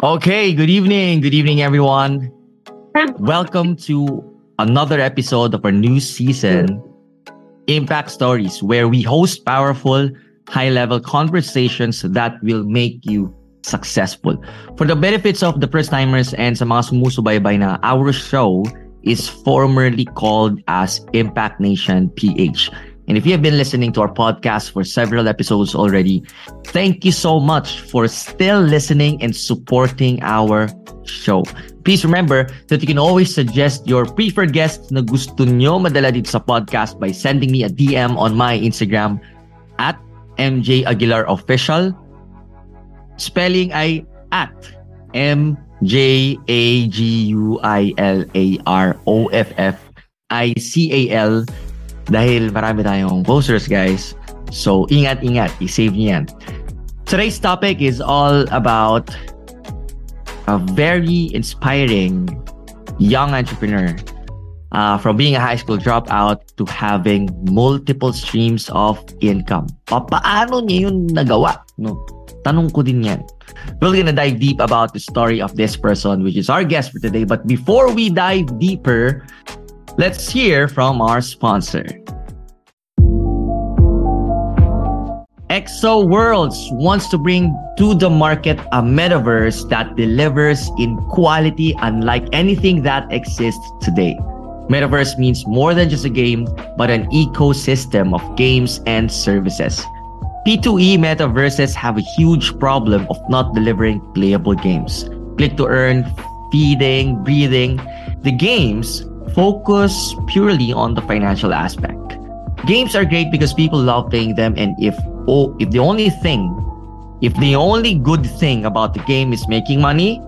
Okay, good evening. Good evening, everyone. Welcome to another episode of our new season, Impact Stories, where we host powerful, high level conversations that will make you successful. For the benefits of the first timers and sa mga sumusubaybay na, our show is formerly called as Impact Nation PH. And if you have been listening to our podcast for several episodes already, thank you so much for still listening and supporting our show. Please remember that you can always suggest your preferred guests na gusto nyo madala dito sa podcast by sending me a DM on my Instagram at MJ Aguilar Official. Spelling ay at M-J-A-G-U-I-L-A-R-O-F-F-I-C-A-L dahil marami tayong posters, guys. So, ingat-ingat. I-save niyo yan. Today's topic is all about a very inspiring young entrepreneur uh, from being a high school dropout to having multiple streams of income. Pa paano niya yun nagawa? No? Tanong ko din yan. We're gonna dive deep about the story of this person, which is our guest for today. But before we dive deeper, let's hear from our sponsor. Exo Worlds wants to bring to the market a metaverse that delivers in quality unlike anything that exists today. Metaverse means more than just a game, but an ecosystem of games and services. P2E metaverses have a huge problem of not delivering playable games. Click to earn, feeding, breathing. The games focus purely on the financial aspect. Games are great because people love playing them, and if oh, if the only thing, if the only good thing about the game is making money,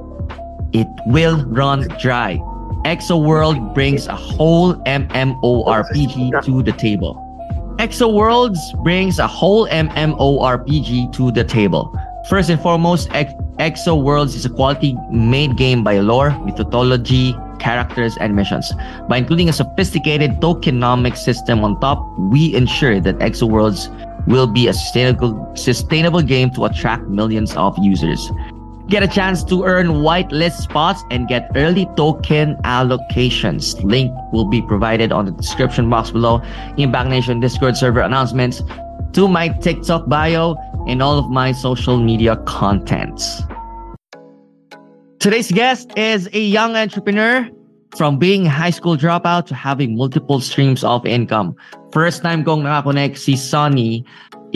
it will run dry. Exo World brings a whole MMORPG to the table. Exo Worlds brings a whole MMORPG to the table. First and foremost, Ex- Exo Worlds is a quality made game by lore, mythology, characters, and missions. By including a sophisticated tokenomic system on top, we ensure that Exo Worlds will be a sustainable, sustainable game to attract millions of users. Get a chance to earn whitelist spots and get early token allocations. Link will be provided on the description box below. Impact Nation Discord server announcements to my TikTok bio and all of my social media contents. Today's guest is a young entrepreneur from being high school dropout to having multiple streams of income. First time kong nakakonect si Sonny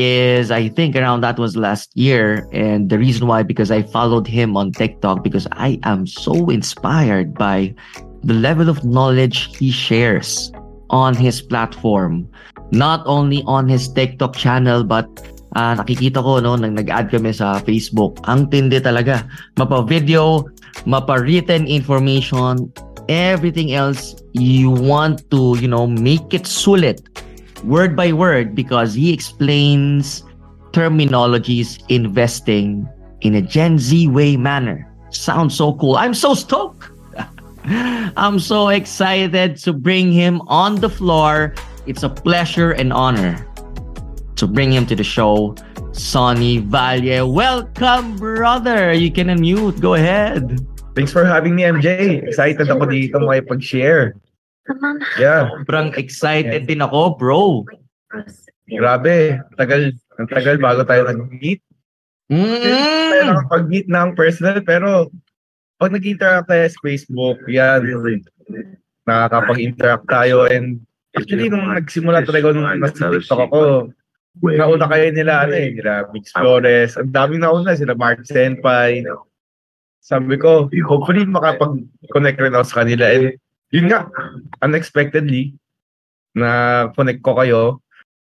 is I think around that was last year. And the reason why, because I followed him on TikTok because I am so inspired by the level of knowledge he shares on his platform. Not only on his TikTok channel, but uh, nakikita ko no, nang nag-add kami sa Facebook. Ang tindi talaga. Mapa-video, mapa-written information, everything else you want to, you know, make it sulit word by word because he explains terminologies investing in a Gen Z way manner. Sounds so cool. I'm so stoked. I'm so excited to bring him on the floor. It's a pleasure and honor to bring him to the show. Sonny Valle, welcome, brother. You can unmute. Go ahead. Thanks for having me, MJ. Excited ako dito makipag-share. Yeah. Sobrang excited din ako, bro. Grabe. Tagal, ang tagal bago tayo nag-meet. Mm. Tayo nakapag-meet ng personal, pero pag nag-interact tayo sa Facebook, yan. Nakakapag-interact tayo and actually nung nagsimula talaga nung nasa TikTok ako, nauna kayo nila, ano eh, nila Mix Flores, ang daming nauna, sila Mark Senpai. Sabi ko, hopefully makapag-connect rin ako sa kanila. And yun nga, unexpectedly, na connect ko kayo.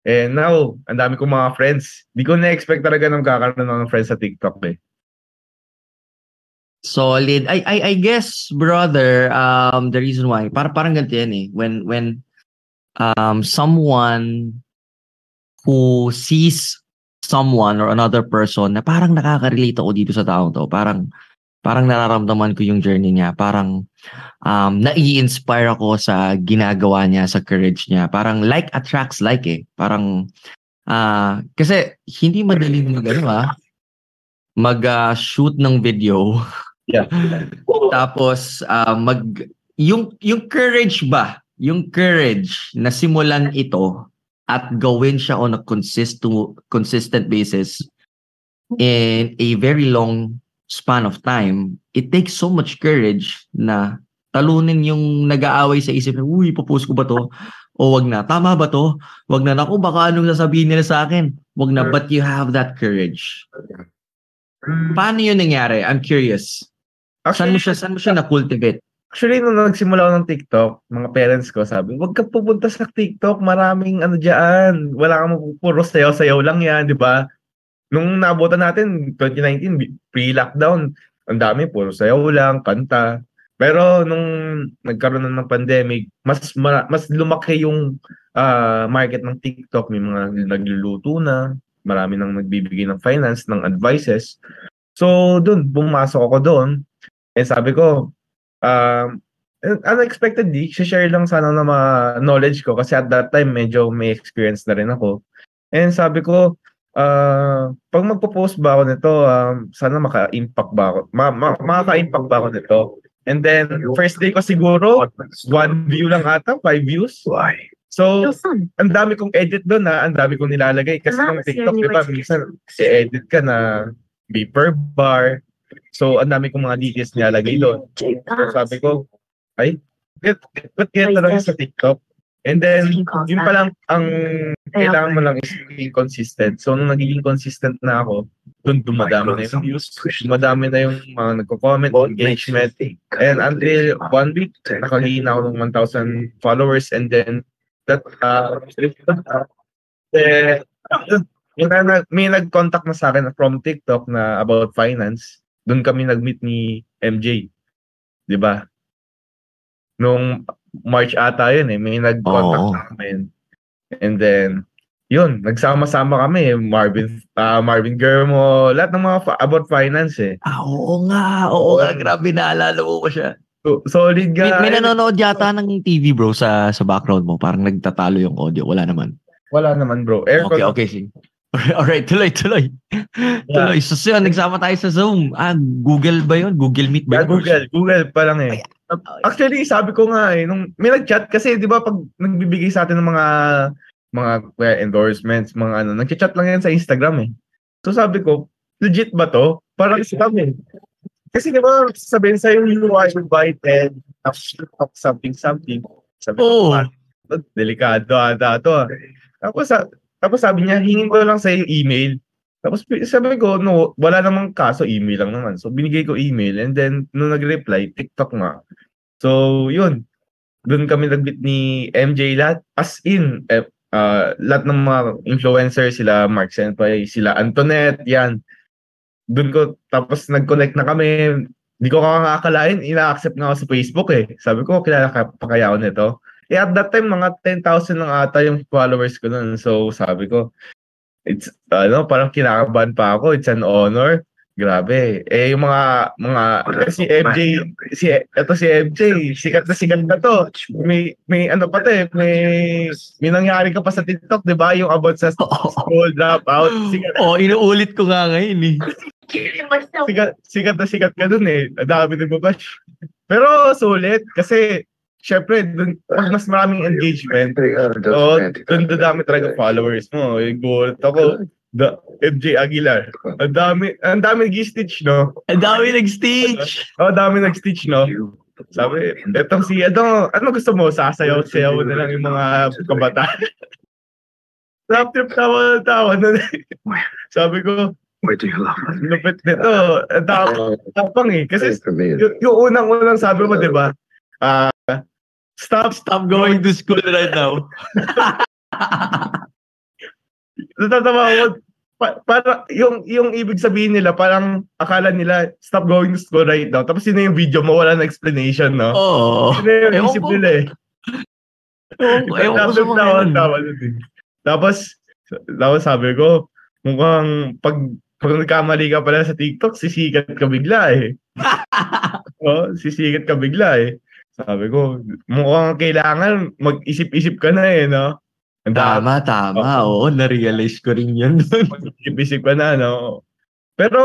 And now, ang dami kong mga friends. Di ko na-expect talaga na magkakaroon ng friends sa TikTok eh. Solid. I, I I guess brother, um the reason why para parang ganito yan eh. When when um someone who sees someone or another person na parang nakaka-relate ako dito sa taong to. Parang parang nararamdaman ko yung journey niya. Parang um, nai-inspire ako sa ginagawa niya, sa courage niya. Parang like attracts like eh. Parang, uh, kasi hindi madaling mag, ano ah, mag-shoot ng video Yeah. Tapos uh, mag yung yung courage ba? Yung courage na simulan ito at gawin siya on a consist consistent basis in a very long span of time, it takes so much courage na talunin yung nag-aaway sa isip, uy, popost ko ba to? O wag na, tama ba to? Wag na, naku, baka anong sasabihin nila sa akin? Wag na, but you have that courage. Paano yun nangyari? I'm curious. Actually, saan mo siya, saan mo siya na-cultivate? Actually, nung nagsimula ako ng TikTok, mga parents ko sabi, wag ka pupunta sa TikTok, maraming ano dyan. Wala kang puro sayaw-sayaw lang yan, di ba? Nung nabutan natin, 2019, pre-lockdown, ang dami, puro sayaw lang, kanta. Pero nung nagkaroon na ng pandemic, mas mas lumaki yung uh, market ng TikTok. May mga nagluluto na, marami nang nagbibigay ng finance, ng advices. So, doon, pumasok ako doon. And sabi ko, um, unexpectedly, share lang sana ng mga knowledge ko kasi at that time, medyo may experience na rin ako. And sabi ko, uh, pag magpo-post ba ako nito, um, sana maka-impact ba ako? Ma- ma- makaka-impact ba ako nito? And then, first day ko siguro, one view lang ata, five views. Why? So, ang dami kong edit doon na, ang dami kong nilalagay. Kasi ng TikTok, di ba, minsan, si-edit ka na beeper bar. So, ang dami kong mga details nilalagay doon. So, sabi ko, ay, get, get, get na lang sa TikTok. And then, yun pa lang, ang kailangan mo lang is maging consistent. So, nung nagiging consistent na ako, doon dumadami na yung views, dumadami na yung mga nagko-comment, engagement. And until one week, nakagiging ako ng 1,000 followers. And then, that, uh, eh, uh, may nag-contact na sa akin from TikTok na about finance. Doon kami nag-meet ni MJ. 'Di ba? Nung March ata yun eh. May nag-contact oh. sa amin. And then, yun, nagsama-sama kami. Marvin uh, Marvin Germo, lahat ng mga fa- about finance eh. Ah, oo nga. Oo nga. Grabe, naalala mo ko siya. So, solid guy. May, may nanonood yata ng TV bro sa sa background mo. Parang nagtatalo yung audio. Wala naman. Wala naman bro. Aircon. Okay, okay. Sige. Alright, tuloy, tuloy. Yeah. Tuloy. So, so, nagsama tayo sa Zoom. Ah, Google ba yun? Google Meet ba yun? Yeah, Google. Google pa lang eh. Actually, sabi ko nga eh, nung may nag-chat kasi 'di ba pag nagbibigay sa atin ng mga mga uh, endorsements, mga ano, nag-chat lang yan sa Instagram eh. So sabi ko, legit ba to? Parang scam eh. Kasi 'di ba sabihin sa yung you are invited something something. Sabi oh. ko, delikado ata to. Ah. Tapos, tapos sabi niya, hingin ko lang sa iyo email. Tapos sabi ko, no, wala namang kaso, email lang naman. So binigay ko email and then nung nag-reply, TikTok nga. So yun, doon kami nag-meet ni MJ lahat. As in, eh, uh, lahat ng mga influencers, sila Mark Senpai, sila Antoinette, yan. Doon ko, tapos nag-connect na kami. Hindi ko kakakalain, ina-accept nga ako sa Facebook eh. Sabi ko, kilala ka pa kaya ako nito? Eh at that time, mga 10,000 lang ata yung followers ko noon. So sabi ko, it's ano parang kinakabahan pa ako. It's an honor. Grabe. Eh yung mga mga si MJ si ito si MJ sikat na sikat na to. may may ano pa to eh may may nangyari ka pa sa TikTok 'di ba? Yung about sa school drop out sikat. Oh inuulit ko nga ngayon eh. Sikat sikat na sikat ka dun eh. Dami nagbabash. Pero sulit kasi syempre, dun, pag mas maraming engagement, so, dun dami talaga followers mo. Yung goal, ako, the FJ Aguilar. Ang dami, ang dami nag-stitch, no? Ang dami nag-stitch! Oo, oh, dami nag-stitch, no? Sabi, etong si, eto, ano gusto mo? Sasayaw-sayaw na lang yung mga kabataan. Lap trip tawa tawa na Sabi ko, Where do you love me? Lupit nito. Tapang, tapang eh. Kasi yung, yung unang-unang sabi mo, di ba? Ah, uh, Stop, stop going to school right now. Natatawa ako. Pa, para yung yung ibig sabihin nila parang akala nila stop going to school right now. Tapos sino yung video mo wala na explanation no? Oo. Sino yung isip nila eh. Ewan ko sa mga eh. tapos tapos sabi ko mukhang pag pag nagkamali ka pala sa TikTok sisikat ka bigla eh. Oh sisikat ka bigla eh sabi ko, mukhang kailangan mag-isip-isip ka na eh, no? Tama, tama. Oo, na-realize ko rin yun. mag-isip-isip ka na, no? Pero,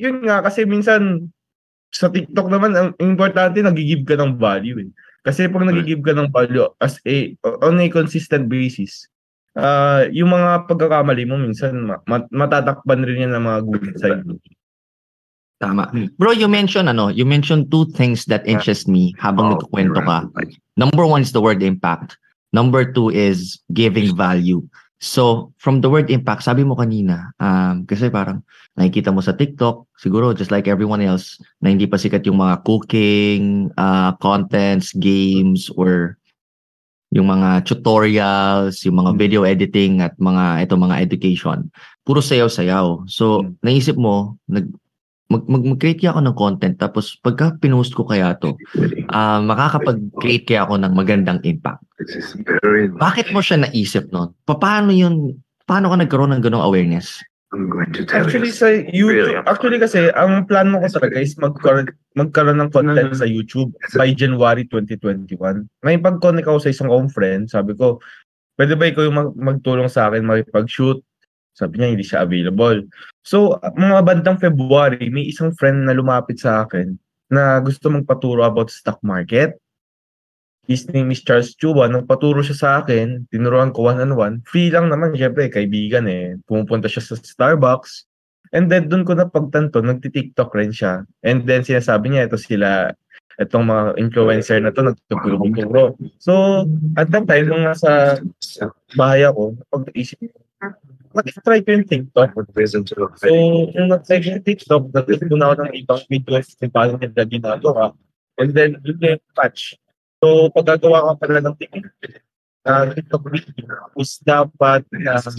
yun nga, kasi minsan, sa TikTok naman, ang importante, nagigib ka ng value eh. Kasi pag nagigib ka ng value as a, on a consistent basis, uh, yung mga pagkakamali mo minsan mat- matatakpan rin yan ng mga good side. Tama. Bro, you mentioned ano, you mentioned two things that interest me habang oh, nagkukwento ka. Number one is the word impact. Number two is giving value. So, from the word impact, sabi mo kanina, um, kasi parang nakikita mo sa TikTok, siguro just like everyone else, na hindi pa sikat yung mga cooking, uh, contents, games, or yung mga tutorials, yung mga hmm. video editing at mga ito mga education. Puro sayaw-sayaw. So, hmm. naisip mo, nag mag, mag, mag-create kaya ako ng content tapos pagka pinost ko kaya to, uh, makakapag-create kaya ako ng magandang impact. Bakit mo siya naisip noon? Paano yun, paano ka nagkaroon ng ganong awareness? Actually sa YouTube, actually kasi ang plan mo ko talaga is magkaroon, magkaroon ng content sa YouTube by January 2021. Ngayon pag-connect ako sa isang conference, sabi ko, pwede ba ikaw yung mag- magtulong sa akin makipag-shoot? Sabi niya, hindi siya available. So, mga bandang February, may isang friend na lumapit sa akin na gusto magpaturo about stock market. His name is Charles Chuba. Nung paturo siya sa akin, tinuruan ko one-on-one. Free lang naman, syempre, kaibigan eh. Pumupunta siya sa Starbucks. And then, doon ko na pagtanto, nagti-TikTok rin siya. And then, sinasabi niya, ito sila, itong mga influencer na to, nagtuturo. So, at that time, nung nasa bahay ako, pag-isip mag-try ko yung TikTok. So, yung nag-try ko yung TikTok, nag-try na ako ng ibang videos kung paano nila ginagawa. And then, yun yung patch. So, pag gagawa ka pala ng TikTok, uh, TikTok video is dapat na uh,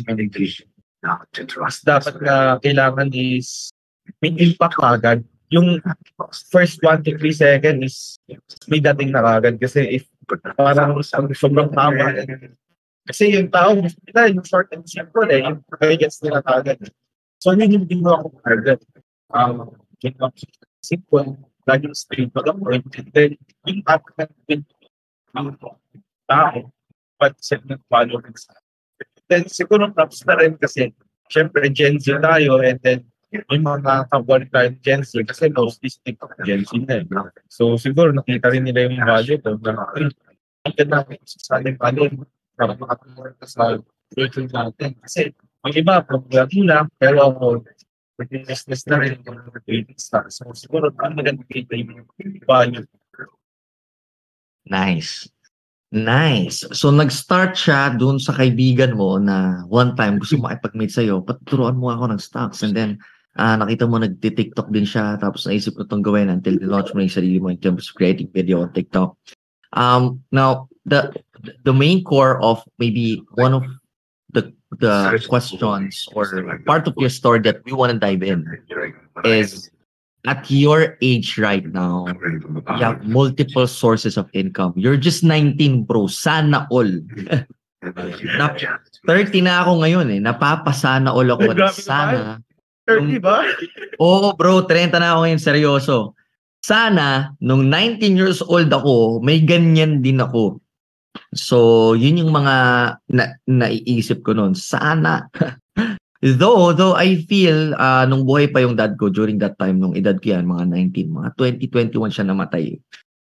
dapat na kailangan is may impact agad. Yung first 1 to 3 seconds is may dating na agad kasi if parang sobrang tama kasi yung tao, nila yung short and simple eh, yung gets nila kagad. So, yun yung ginawa ko kagad. Um, ginawa ko simple, laging straight to the point, and then yung applicant din ang tao, but set ng followers. Then, siguro props na rin kasi, syempre, Gen Z tayo, and then, yung mga kabalik tayo Gen Z, kasi mostly stick Gen Z na eh. So, siguro nakita rin nila yung value ko na, ang ganda sa ating value para makatulong ka sa future natin. Kasi ang iba, problema lang, pero ako, business na rin yung trading stock. So siguro, ang maganda kita yung value. Nice. Nice. So, nag-start siya dun sa kaibigan mo na one time gusto makipag-meet sa'yo, paturuan mo ako ng stocks. And then, uh, nakita mo nagti-TikTok din siya, tapos naisip ko itong gawin until launch mo yung sarili mo in terms of creating video on TikTok. Um, now, the the main core of maybe one of the the questions or part of your story that we want to dive in is at your age right now, you have multiple sources of income. You're just 19, bro. Sana all. na, 30 na ako ngayon eh. Napapasana all ako. Sana. 30 ba? Oo, bro. 30 na ako ngayon. Seryoso. Sana, nung 19 years old ako, may ganyan din ako. So, yun yung mga na, naiisip ko noon. Sana. though, though I feel, uh, nung buhay pa yung dad ko during that time, nung edad ko yan, mga 19, mga 20, 21 siya namatay.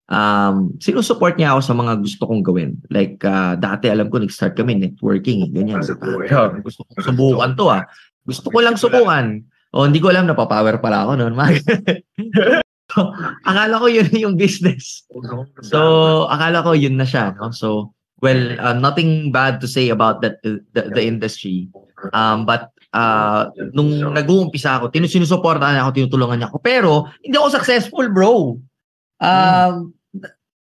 Um, sinusupport niya ako sa mga gusto kong gawin. Like, uh, dati alam ko, nag-start kami networking, eh, ganyan. Uh, gusto ko subukan to ah. Gusto ko lang subukan. O, oh, hindi ko alam na pa-power pala ako noon. So, akala ko yun yung business. So, akala ko yun na siya. No? So, well, uh, nothing bad to say about that the, the industry. Um, but uh, nung nag-uumpisa ako, sinusuportahan niya ako, tinutulungan niya ako. Pero, hindi ako successful, bro. Um,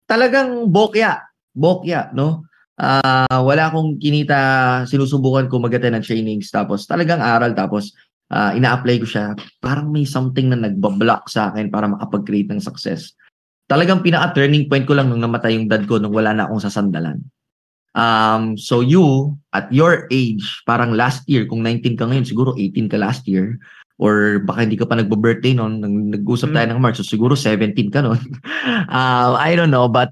talagang bokya. Bokya, no? Uh, wala akong kinita, sinusubukan ko mag ng trainings, tapos talagang aral, tapos uh, ina-apply ko siya, parang may something na nagbablock sa akin para makapag-create ng success. Talagang pinaka-turning point ko lang nung namatay yung dad ko nung wala na akong sasandalan. Um, so you, at your age, parang last year, kung 19 ka ngayon, siguro 18 ka last year, or baka hindi ka pa nagbo-birthday noon, nag-usap tayo ng March, so siguro 17 ka noon. uh, I don't know, but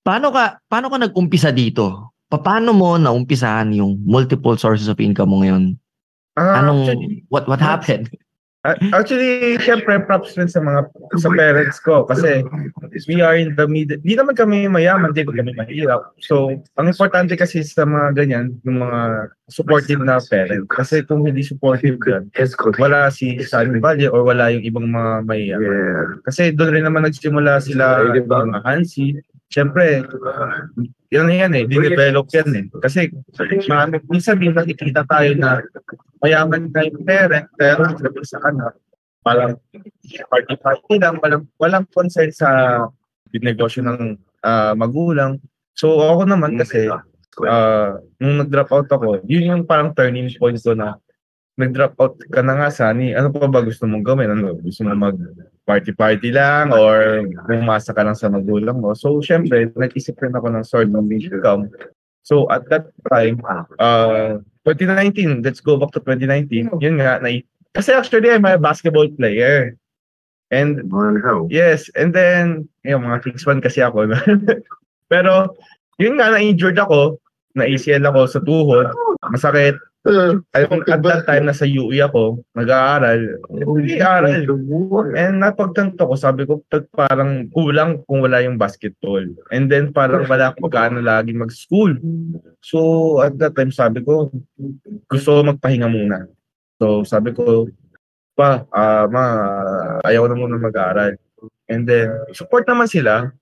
paano ka paano ka nag-umpisa dito? Paano mo naumpisahan yung multiple sources of income mo ngayon? Uh, Anong, actually, what what happened? Actually, syempre, props rin sa mga sa parents ko kasi we are in the middle. Di naman kami mayaman, di kami mahirap. So, ang importante kasi sa mga ganyan, yung mga supportive na parent. Kasi kung hindi supportive yan, wala si Sunny Valley or wala yung ibang mga mayaman. Kasi doon rin naman nagsimula sila yung mga Hansi. Syempre, yan yan eh, di-develop yan eh. Kasi marami, minsan din nakikita tayo na mayaman na yung parent, pero sabi sa anak, parang party-party lang, walang, walang concern sa negosyo ng uh, magulang. So ako naman kasi, uh, nung nag-drop out ako, yun yung parang turning point ko na nag-drop out ka na nga, Sunny, ano pa ba gusto mong gawin? Ano, gusto mo mag party-party lang or bumasa ka lang sa magulang mo. So, syempre, nag-isip rin ako ng sort of income. So, at that time, uh, 2019, let's go back to 2019, yun nga, na, kasi actually, I'm a basketball player. And, yes, and then, yung mga Kings fan kasi ako. Pero, yun nga, na-injured ako, na-ACL ako sa tuhod, masakit, Uh, at, at that time, nasa UE ako, nag-aaral, nag-aaral. And napagtanto ko, sabi ko, parang kulang kung wala yung basketball. And then parang wala akong gaano lagi mag-school. So at that time, sabi ko, gusto ko magpahinga muna. So sabi ko, pa, uh, ma, ayaw na muna mag-aaral. And then, support naman sila.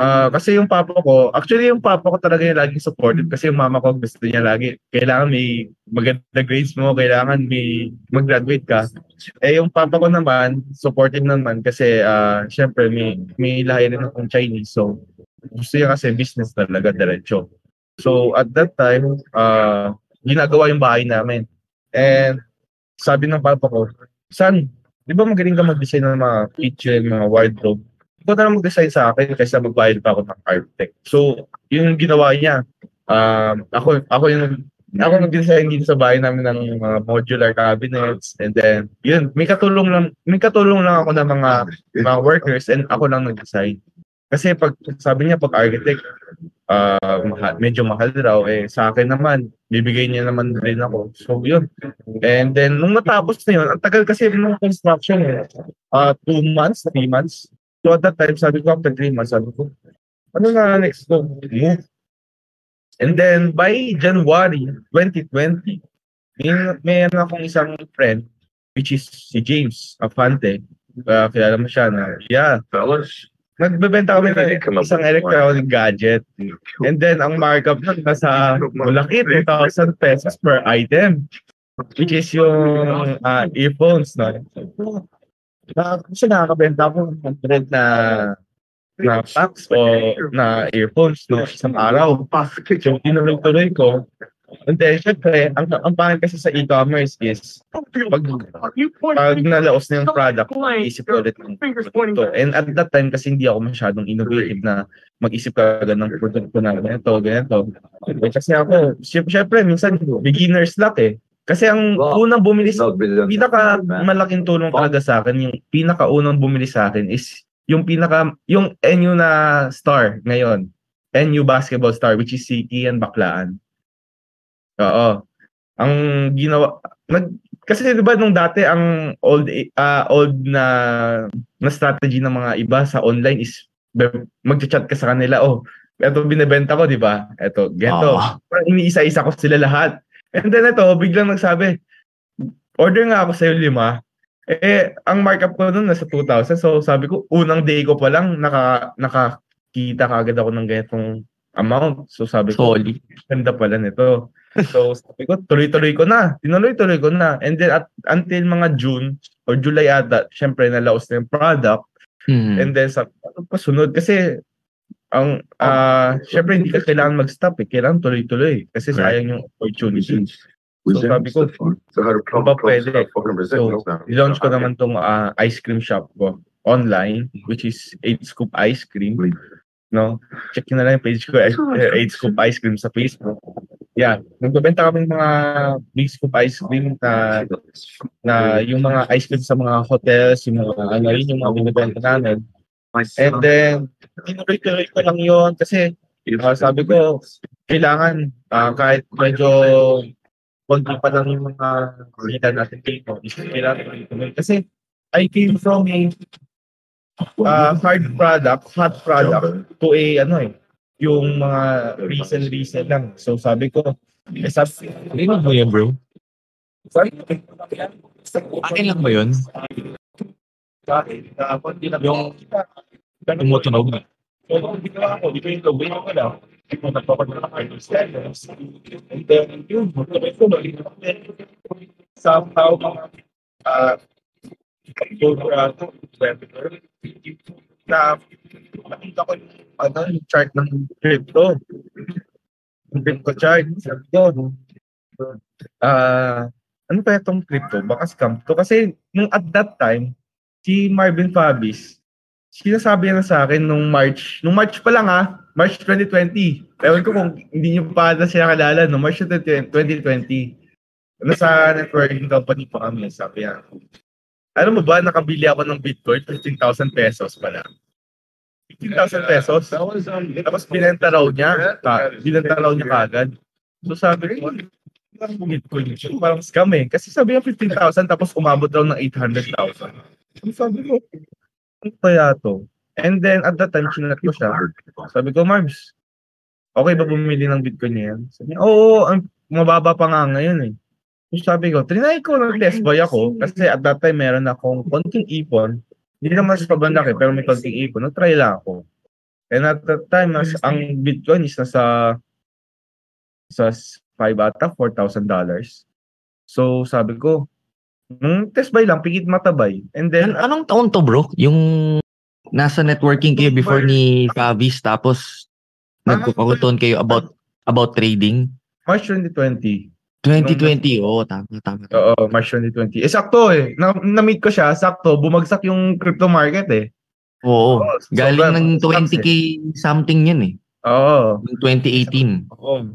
Uh, kasi yung papa ko, actually yung papa ko talaga yung laging supportive kasi yung mama ko gusto niya lagi, kailangan may maganda grades mo, kailangan may mag-graduate ka. Eh yung papa ko naman, supportive naman kasi uh, syempre may, may lahi rin akong Chinese. So gusto niya kasi business talaga, diretso. So at that time, uh, ginagawa yung bahay namin. And sabi ng papa ko, San, di ba magaling ka mag-design ng mga kitchen, mga wardrobe? Ikaw na lang mag-design sa akin kaysa magbayad pa ako ng architect. So, yun yung ginawa niya. Um, ako, ako yung ako nag-design dito sa bahay namin ng mga modular cabinets. And then yun may katulong lang may katulong lang ako ng mga mga workers and ako lang nag-design. Kasi pag sabi niya pag architect uh, mahal, medyo mahal raw eh sa akin naman bibigay niya naman rin ako. So yun. And then nung natapos na yun ang tagal kasi ng construction eh uh, two months three months So at that time, sabi ko after three months, sabi ko, ano na next ko? Move. And then by January 2020, may, may ano akong isang friend, which is si James Afante. Uh, kilala mo siya na, yeah. Fellas, nagbebenta kami ng isang electronic gadget. And then, ang markup nun, nasa malaki, 2,000 pesos per item. Which is yung uh, earphones. No? Na, kasi nakakabenta ako ng 100 na na packs o na earphones no isang araw. So, tinuloy-tuloy ko. And then, syempre, ang, ang pangit kasi sa e-commerce is, pag, pag nalaos na yung product, isip ko ulit ng produkto. And at that time, kasi hindi ako masyadong innovative na mag-isip ka agad ng produkto na ganito, ganito. Kasi ako, syempre, minsan, beginner's luck eh. Kasi ang wow. unang bumili sa pinaka malaking tulong talaga sa akin, yung pinaka unang bumili sa akin is yung pinaka yung NU na star ngayon. NU basketball star which is si Ian Baklaan. Oo. Ang ginawa nag kasi 'di ba nung dati ang old uh, old na na strategy ng mga iba sa online is magcha-chat ka sa kanila, oh, eto binebenta ko, 'di ba? Eto, geto. Oh. Iniisa-isa ko sila lahat. And then ito, biglang nagsabi, order nga ako sa'yo lima. Eh, ang markup ko noon nasa 2,000. So, sabi ko, unang day ko pa lang, naka, nakakita kagad ako ng ganitong amount. So, sabi ko, Solid. ganda pala nito. So, sabi ko, tuloy-tuloy ko na. Tinuloy-tuloy ko na. And then, at, until mga June or July ata, syempre, nalaos na yung product. Mm-hmm. And then, sabi ko, pa sunod? Kasi, ang uh, syempre hindi ka kailangan mag-stop eh. Kailangan tuloy-tuloy kasi sayang yung opportunity. So sabi ko, kung ba pwede. So, i-launch ko naman tong uh, ice cream shop ko online, which is 8 Scoop Ice Cream. No? Check nyo na lang yung page ko, 8 eh, Scoop Ice Cream sa Facebook. Yeah, nagbebenta kami ng mga big scoop ice cream na, na yung mga ice cream sa mga hotels, yung mga ano yun yung mga binibenta namin And then, tinuloy-tuloy ko lang yon kasi uh, sabi ko, kailangan uh, kahit medyo konti pa lang yung mga kita natin dito. Kailangan. Kasi I came from a uh, hard product, hot product to a ano eh, yung mga resell resell lang. So sabi ko, eh sabi, Ano mo yan, bro? sorry, Akin lang ba yun? Yung Tumutunog na. So, ang ginawa ko, dito yung gawin ko lang. Kung nagpapadala ng artist standards, and then, yun, ko, maging somehow, mga, ah, October, November, na nakita ko yung, ano, yung chart ng crypto. Yung crypto chart. Sabi ko, ah, ano pa itong crypto? Baka scam to. Kasi, nung at that time, si Marvin Fabis, sinasabi niya na sa akin nung March, nung March pa lang ha, March 2020. Ewan ko kung hindi niyo pa na siya kalala, no? March 2020. Nasa networking company pa kami, sabi niya. Alam mo ba, nakabili ako ng Bitcoin, 15,000 pesos pala. 15,000 pesos. Tapos binenta raw niya, ka, binenta raw niya kagad. So sabi ko, parang Bitcoin. Parang scam eh. Kasi sabi niya 15,000 tapos umabot raw ng 800,000. Sabi ko, ano kaya to? And then, at that time, chinat ko siya. Sabi ko, Marbs, okay ba bumili ng Bitcoin niya yan? Sabi niya, oo, ang mababa pa nga ngayon eh. So sabi ko, trinay ko ng test buy ako kasi at that time meron akong konting ipon. Hindi naman sa pabanda eh, pero may konting ipon. Nag-try lang ako. And at that time, mas, ang Bitcoin is nasa sa 5 ata, $4,000. So sabi ko, nung test buy lang, pigit matabay. And then, An- anong taon to bro? Yung nasa networking kayo before ni Favis tapos nagkukuton kayo about about trading? March 2020. 2020, oo, tama, tama. Oo, March 2020. Eh, sakto eh. Na- na-meet ko siya, sakto. Bumagsak yung crypto market eh. Oo, Oo, galing sobrang ng stocks 20k something yun eh. Oo. Yung 2018. Oo.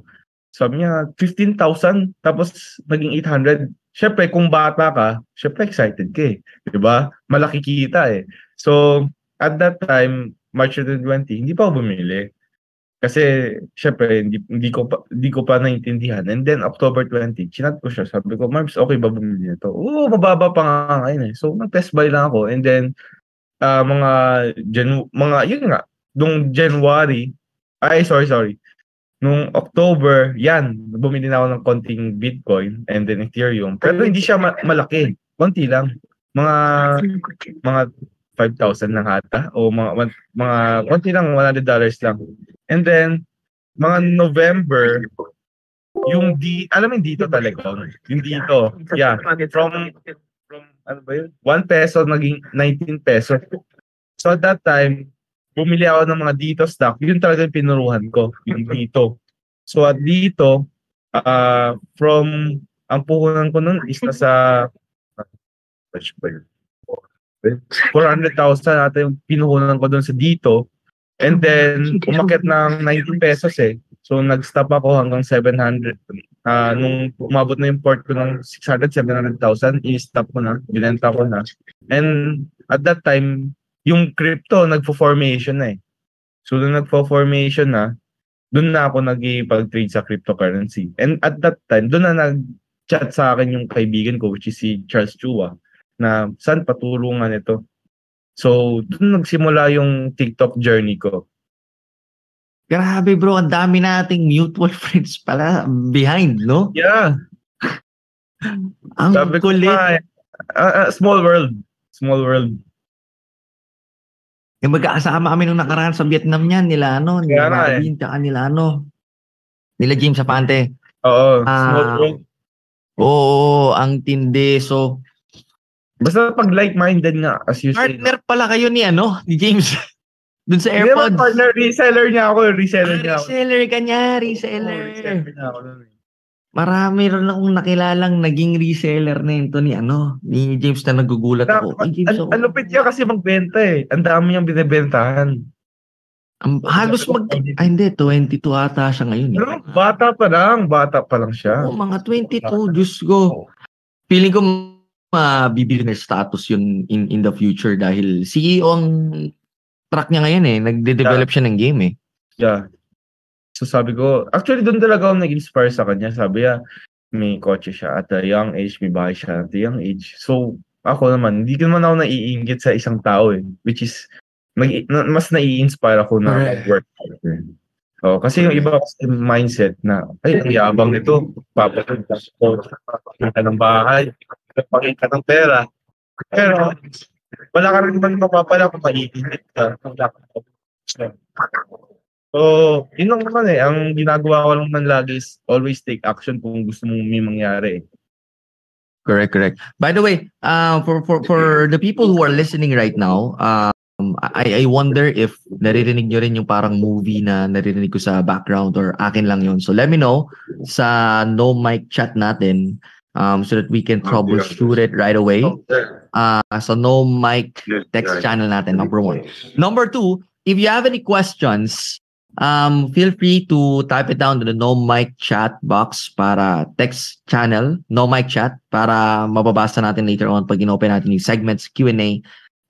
Sabi niya, 15,000, tapos naging 800. Siyempre, kung bata ka, siyempre excited ka eh. Diba? Malaki kita eh. So, at that time, March 2020, hindi pa ako bumili. Kasi, syempre, hindi, hindi, ko pa, hindi ko pa naintindihan. And then, October 20, chinat ko siya. Sabi ko, Marbs, okay ba bumili nito? Oo, mababa pa nga ngayon eh. So, nag-test buy lang ako. And then, ah, mga, Jan- mga, yun nga, nung January, ay, sorry, sorry. Nung October, yan, bumili na ako ng konting Bitcoin and then Ethereum. Pero hindi siya ma- malaki. Konti lang. Mga, mga 5,000 lang ata. O mga, mga, konti lang, $100 lang. And then, mga November, yung di, alam mo dito talaga, yung dito, yeah, from, from, ano ba yun? 1 peso naging 19 peso. So at that time, bumili ako ng mga dito stock, yun talaga yung pinuruhan ko, yung dito. So at dito, uh, from, ang puhunan ko nun is nasa, which ba yun? 400,000 ata yung pinuhunan ko dun sa dito. And then, umakit ng 90 pesos eh. So, nag-stop ako hanggang 700. Ah, nung umabot na yung port ko ng 600, 700,000, i-stop ko na. Binenta ko na. And at that time, yung crypto, nagpo-formation na eh. So, nung nagpo-formation na, doon na ako nag-trade sa cryptocurrency. And at that time, doon na nag-chat sa akin yung kaibigan ko, which is si Charles Chua, na saan patulungan ito. So, doon nagsimula yung TikTok journey ko. Grabe bro, ang dami nating mutual friends pala behind, no? Yeah. Ang Sabi ko kulit. eh, ah, ah, small world. Small world. Yung magkakasama kami nung nakaraan sa Vietnam niyan, nila ano, Kaya nila nga eh. Marvin, tsaka nila ano, nila James Apante. Oo, Ah. Oo, ang tindi. So, Basta pag like-minded nga, as you say. partner pala kayo ni ano, ni James. Dun sa Hindi naman AirPods. partner, reseller niya ako, reseller Ah, niya ako. reseller ka niya, Oo, reseller. reseller niya ako eh. Marami rin akong nakilalang naging reseller na ito ni ano, ni James na nagugulat ako. Ay, James, Ang ako. ang lupit niya kasi magbenta eh. Ang dami niyang binibentahan. Ang- halos mag... Ay, hindi. 22 ata siya ngayon. Eh. Pero bata pa lang, bata pa lang siya. Oo, mga 22. Diyos ko. Feeling ko mabibili na status yun in, in the future dahil CEO ang track niya ngayon eh. Nagde-develop siya ng game eh. Yeah. So sabi ko, actually doon talaga ako nag-inspire sa kanya. Sabi niya, may kotse siya at a young age, may bahay siya at a young age. So, ako naman, hindi naman ako naiingit sa isang tao eh. Which is, mag, na, mas nai-inspire ako na Correct. work harder. Oh, kasi yung iba kasi mindset na, ay, ang yabang nito. Papapunta ko, pakita ng bahay, pakita ng pera. Pero, wala ka rin naman mapapala kung maiinit ka. Wala ka So, yun lang naman eh. Ang ginagawa ko lang man lagi is always take action kung gusto mong may mangyari. Correct, correct. By the way, uh, for for for the people who are listening right now, um, I I wonder if naririnig nyo rin yung parang movie na naririnig ko sa background or akin lang yun. So let me know sa no mic chat natin um, so that we can troubleshoot it right away. Uh, so no mic text channel natin, number one. Number two, if you have any questions, um, feel free to type it down to the no mic chat box para text channel, no mic chat, para mababasa natin later on pag inopen natin yung segments, Q&A.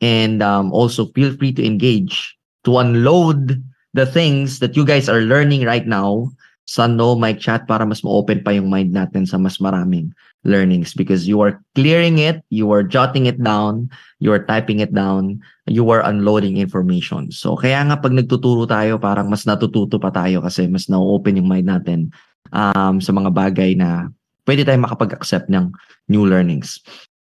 And um, also feel free to engage, to unload the things that you guys are learning right now sa no mic chat para mas ma-open pa yung mind natin sa mas maraming learnings because you are clearing it, you are jotting it down, you are typing it down, you are unloading information. So kaya nga pag nagtuturo tayo, parang mas natututo pa tayo kasi mas na-open yung mind natin um, sa mga bagay na pwede tayong makapag-accept ng new learnings.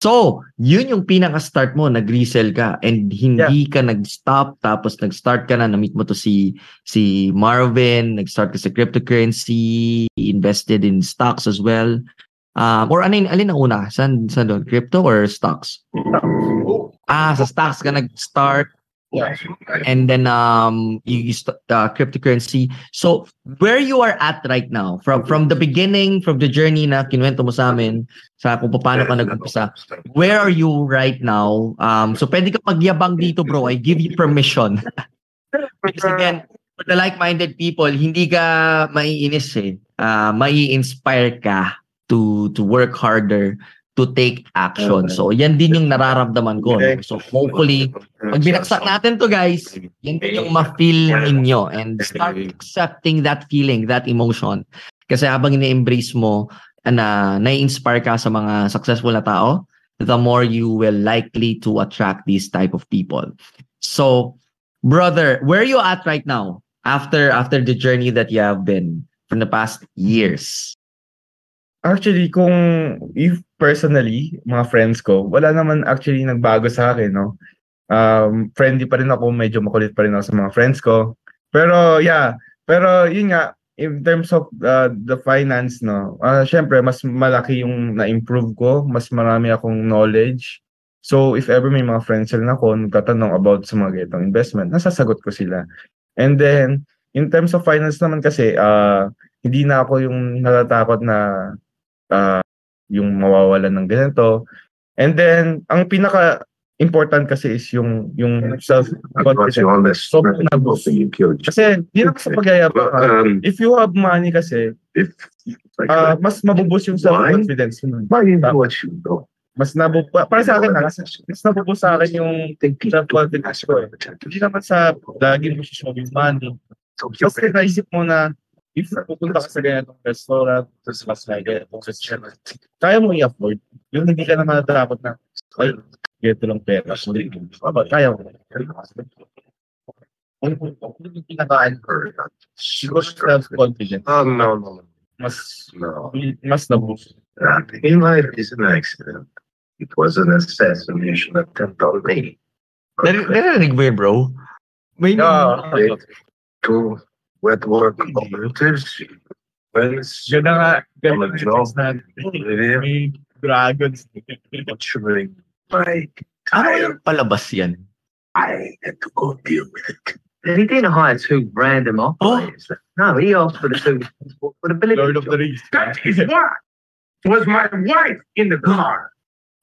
So, yun yung pinaka-start mo, nag-resell ka and hindi ka nag-stop tapos nag-start ka na, na-meet mo to si si Marvin, nag-start ka sa cryptocurrency, invested in stocks as well. Um, or ano alin ang una? San, san doon? Crypto or stocks? Ah, sa stocks ka nag-start and then um you, you st- uh, cryptocurrency. So where you are at right now from from the beginning from the journey na kinuwento mo sa amin sa kung paano ka nag-umpisa. Where are you right now? Um so pwede ka magyabang dito bro. I give you permission. Because again, for the like-minded people, hindi ka maiinis eh. Uh, mai-inspire ka to to work harder to take action. So, yan din yung nararamdaman ko. No? So, hopefully, pag binaksak natin to guys, yan din yung ma-feel ninyo and start accepting that feeling, that emotion. Kasi habang ine-embrace mo na nai-inspire ka sa mga successful na tao, the more you will likely to attract these type of people. So, brother, where are you at right now after after the journey that you have been from the past years? Actually, kung if personally, mga friends ko, wala naman actually nagbago sa akin, no? Um, friendly pa rin ako, medyo makulit pa rin ako sa mga friends ko. Pero yeah, pero yun nga, in terms of uh, the finance, no, uh, syempre, mas malaki yung na-improve ko, mas marami akong knowledge. So, if ever may mga friends rin ako, nagtatanong about sa mga ganitong investment, nasasagot ko sila. And then, in terms of finance naman kasi, uh, hindi na ako yung natatakot na uh, yung mawawalan ng ganito. And then, ang pinaka important kasi is yung yung self confidence. So. Kasi di lang sa pagyayabang. Um, if you have money kasi, if ah, mas mabubos yung self confidence. why you know what you know? Mas nabu para sa akin, ah, mas nabubos sa akin yung self confidence ko. eh. Hindi naman sa lagi mo show yung money. Kasi naisip mo na if pupunta ka sa ganitong restaurant, tapos mas na ganitong restaurant, kaya mo i-afford. Yung hindi ka naman natatakot na, ay, ganito lang pera. Kaya mo. Ano yung pinaka Siguro self-confidence. Oh no, no, Mas, no. mas naboost. In life is an accident. It was an assassination attempt on me. Nar- Narinig mo yun, bro? May Yeah. Two wet work mm-hmm. operatives. Friends. Ganda nga, ganda Ano, nga no? na may dragons. Butchering my ano tire. yung palabas yan? I had to go deal with it. He didn't hire two random oh. operators. No, he asked for the two for the village. Lord of the Rings. That is what was my wife in the car.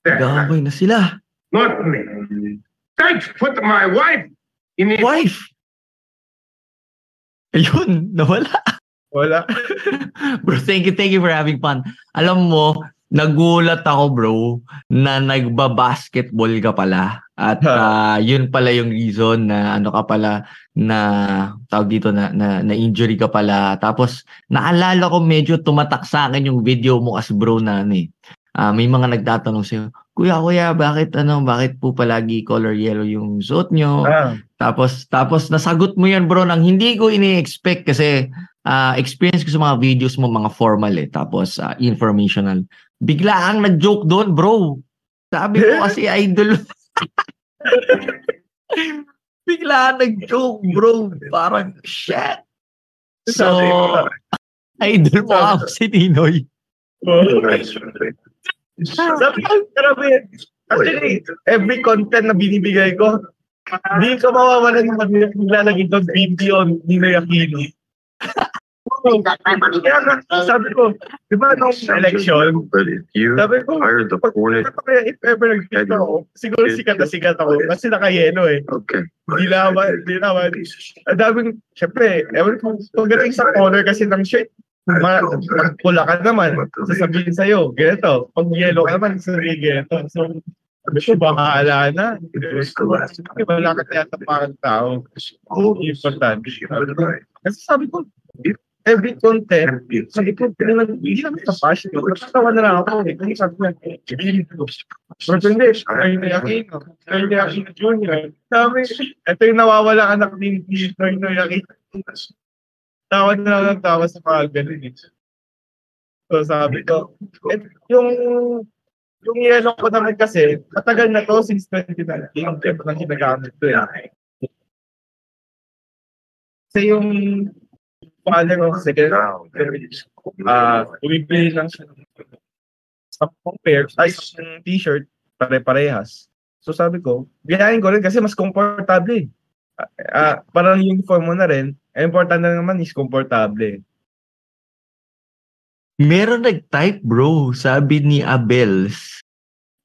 That night. Gaway na sila. Not me. Thanks, put my wife in the Wife! Ayun, nawala. Wala. Bro, thank you, thank you for having fun. Alam mo, nagulat ako bro na nagba-basketball ka pala. At ah, yun pala yung reason na ano ka pala na tawag dito na, na, na injury ka pala. Tapos naalala ko medyo tumatak sa akin yung video mo as bro na ano eh. Ah, may mga nagtatanong sa'yo, Kuya, kuya, bakit ano, bakit po palagi color yellow yung suot nyo? Ah, Tapos tapos nasagot mo yan bro nang hindi ko ini-expect kasi ah, experience ko sa mga videos mo mga formal eh tapos ah, informational. Bigla ang nag-joke doon bro. Sabi ko kasi idol. Bigla ang nag-joke bro. Parang shit. So, idol mo ako si Ninoy. Sabi ko, grabe. Actually, every content na binibigay ko, hindi ka mawawalan ng mag- maglalagay doon video ni Noy Aquino. Kaya nga, sabi ko, di ba nung election, sabi ko, pag kaya if ever nag-tweet ako, siguro sikat na sikat ako kasi naka-yelo eh. okay. Hindi naman, hindi naman. Ang daming, syempre, ewan ko, pagdating sa color kasi ng shirt, pula ka naman, sasabihin sa'yo, ganito. Pag yellow ka naman, sasabihin ganito. So, sabi ko, bahala na. Sabi, wala ka yata parang tao. Importante. Kasi sabi ko, every content, sabi ko, hindi naman sa passion. Natawa na lang ako. Eh, kasi sabi ko, ay na Aquino. Ay na Aquino Jr. Sabi, ito yung nawawala anak ni Noy Aquino. Tawa na lang ng tawa sa ganun eh. So sabi ko, eh, yung yung yellow ko naman kasi, matagal na to since 2019. Yung tempo na ginagamit ko eh. Kasi yung father ko kasi ah bumibili lang siya sa pair, ay t-shirt, pare-parehas. So sabi ko, biyahin ko rin kasi mas komportable eh. Ah, ah, parang uniform mo na rin, ang importante na naman is komportable. Meron nag-type bro, sabi ni Abels,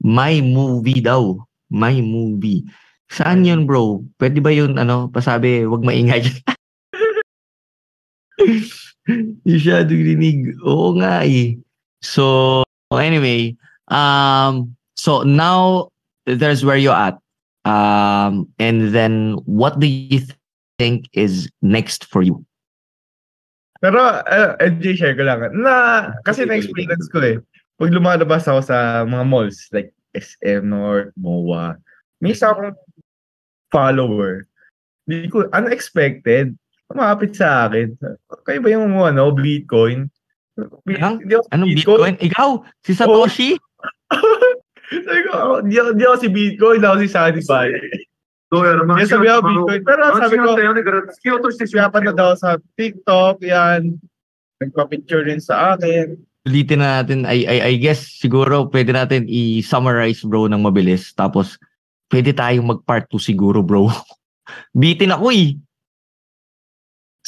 my movie daw. My movie. Saan yun bro? Pwede ba yun ano, pasabi, wag maingay. Siya rinig. Oo nga eh. So, anyway, um, so now there's where you're at. Um, and then what do you think is next for you? Pero, uh, LJ, share ko lang. Na, kasi na-experience ko eh. Pag lumalabas ako sa mga malls, like SM North, MOA, may isa akong follower. Hindi ko, unexpected, umapit sa akin. Kayo ba yung ano, Bitcoin? Bi- Anong- Anong Bitcoin? Ikaw? Si Satoshi? Sabi ko, ako, hindi, ako, hindi ako si Bitcoin, ako si Sanify. Hindi sabi ako Bitcoin. Pero sabi ko, kaya pa na daw sa TikTok, yan. Nagpa-picture rin sa akin. ulitin na natin, I, I, I guess siguro pwede natin i-summarize bro ng mabilis. Tapos pwede tayong mag-part 2 siguro bro. Bitin ako eh.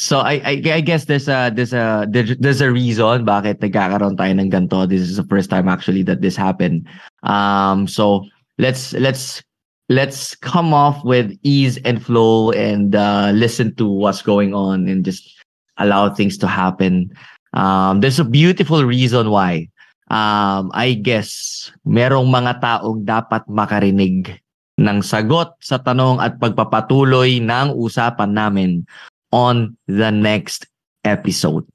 So I, I I guess there's a there's a there's, a reason bakit nagkakaroon tayo ng ganito. This is the first time actually that this happened. Um so let's let's let's come off with ease and flow and uh, listen to what's going on and just allow things to happen. Um, there's a beautiful reason why. Um, I guess merong mga taong dapat makarinig ng sagot sa tanong at pagpapatuloy ng usapan namin on the next episode.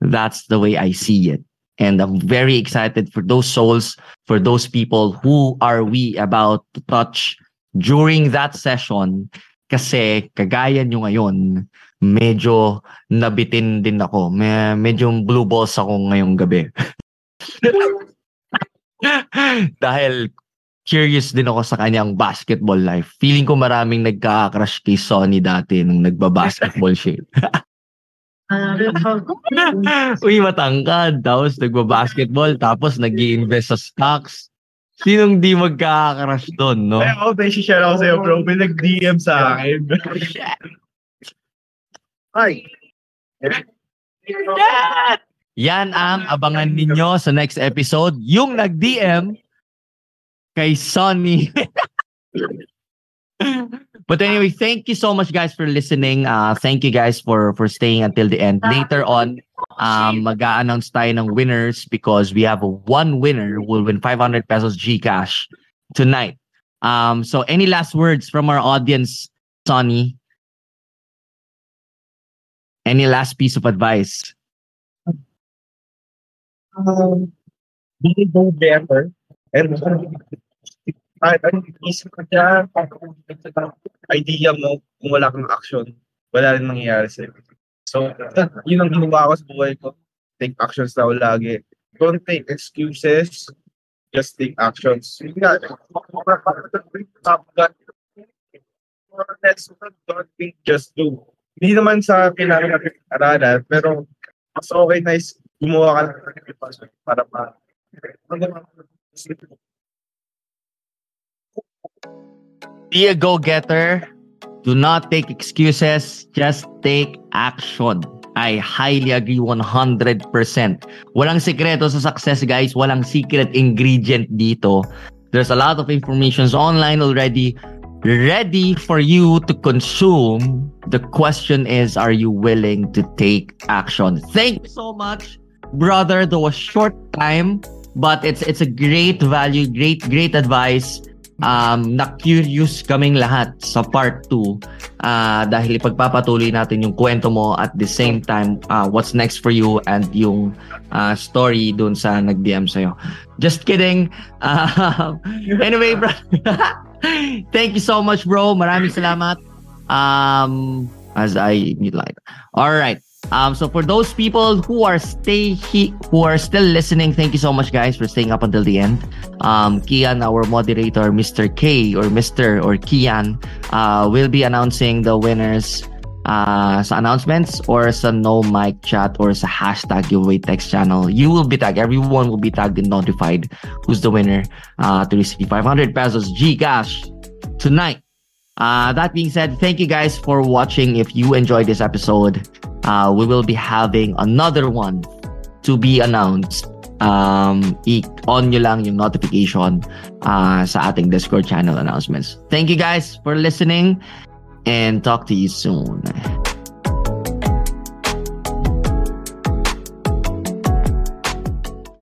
That's the way I see it. And I'm very excited for those souls, for those people who are we about to touch during that session. Kasi kagaya nyo ngayon, medyo nabitin din ako. May, medyo blue balls ako ngayong gabi. Dahil curious din ako sa kanyang basketball life. Feeling ko maraming nagka-crush kay Sonny dati nung nagba-basketball siya. Uy, matangkad. Tapos nagba-basketball. Tapos nag invest sa stocks. Sinong di magkaka-crush doon, no? Ay, ako, tayo share ako sa'yo, bro. May nag-DM sa akin. Hi. Yan ang abangan ninyo sa next episode. Yung nag-DM kay Sonny. But anyway, thank you so much guys for listening. Uh, thank you guys for for staying until the end. Later on, um, mag-a-announce tayo ng winners because we have one winner who will win 500 pesos Gcash tonight. Um, so any last words from our audience, Sonny? Any last piece of advice? Um, be go. Kahit anong isip ka dyan, idea mo, kung wala kang action, wala rin mangyayari sa'yo. So, yun ang ginawa ko sa buhay ko. Take actions ako lagi. Don't take excuses. Just take actions. Yun nga, top gun. Don't think, just do. Hindi naman sa kailangan natin aralan, pero mas okay na is gumawa ka lang para pa Be a go-getter. Do not take excuses. Just take action. I highly agree 100%. Walang sikreto sa success, guys. Walang secret ingredient dito. There's a lot of information online already ready for you to consume. The question is, are you willing to take action? Thank you so much, brother. There was short time, but it's it's a great value, great great advice. Um, na-curious kaming lahat sa part 2 uh, dahil ipagpapatuloy natin yung kwento mo at the same time uh, what's next for you and yung uh, story dun sa nag-DM sa'yo. Just kidding. Uh, anyway, bro. Thank you so much, bro. Maraming salamat. Um, as I mute like. All right. Um, so for those people who are stay he, who are still listening, thank you so much, guys, for staying up until the end. Um, Kian, our moderator, Mr. K or Mr. or Kian, uh, will be announcing the winners uh, sa announcements or sa no mic chat or sa hashtag giveaway text channel. You will be tagged. Everyone will be tagged and notified who's the winner uh, to receive 500 pesos Gcash tonight. Uh, that being said, thank you guys for watching. If you enjoyed this episode, uh, we will be having another one to be announced. Um, i-on nyo lang yung notification uh, sa ating Discord channel announcements. Thank you guys for listening and talk to you soon.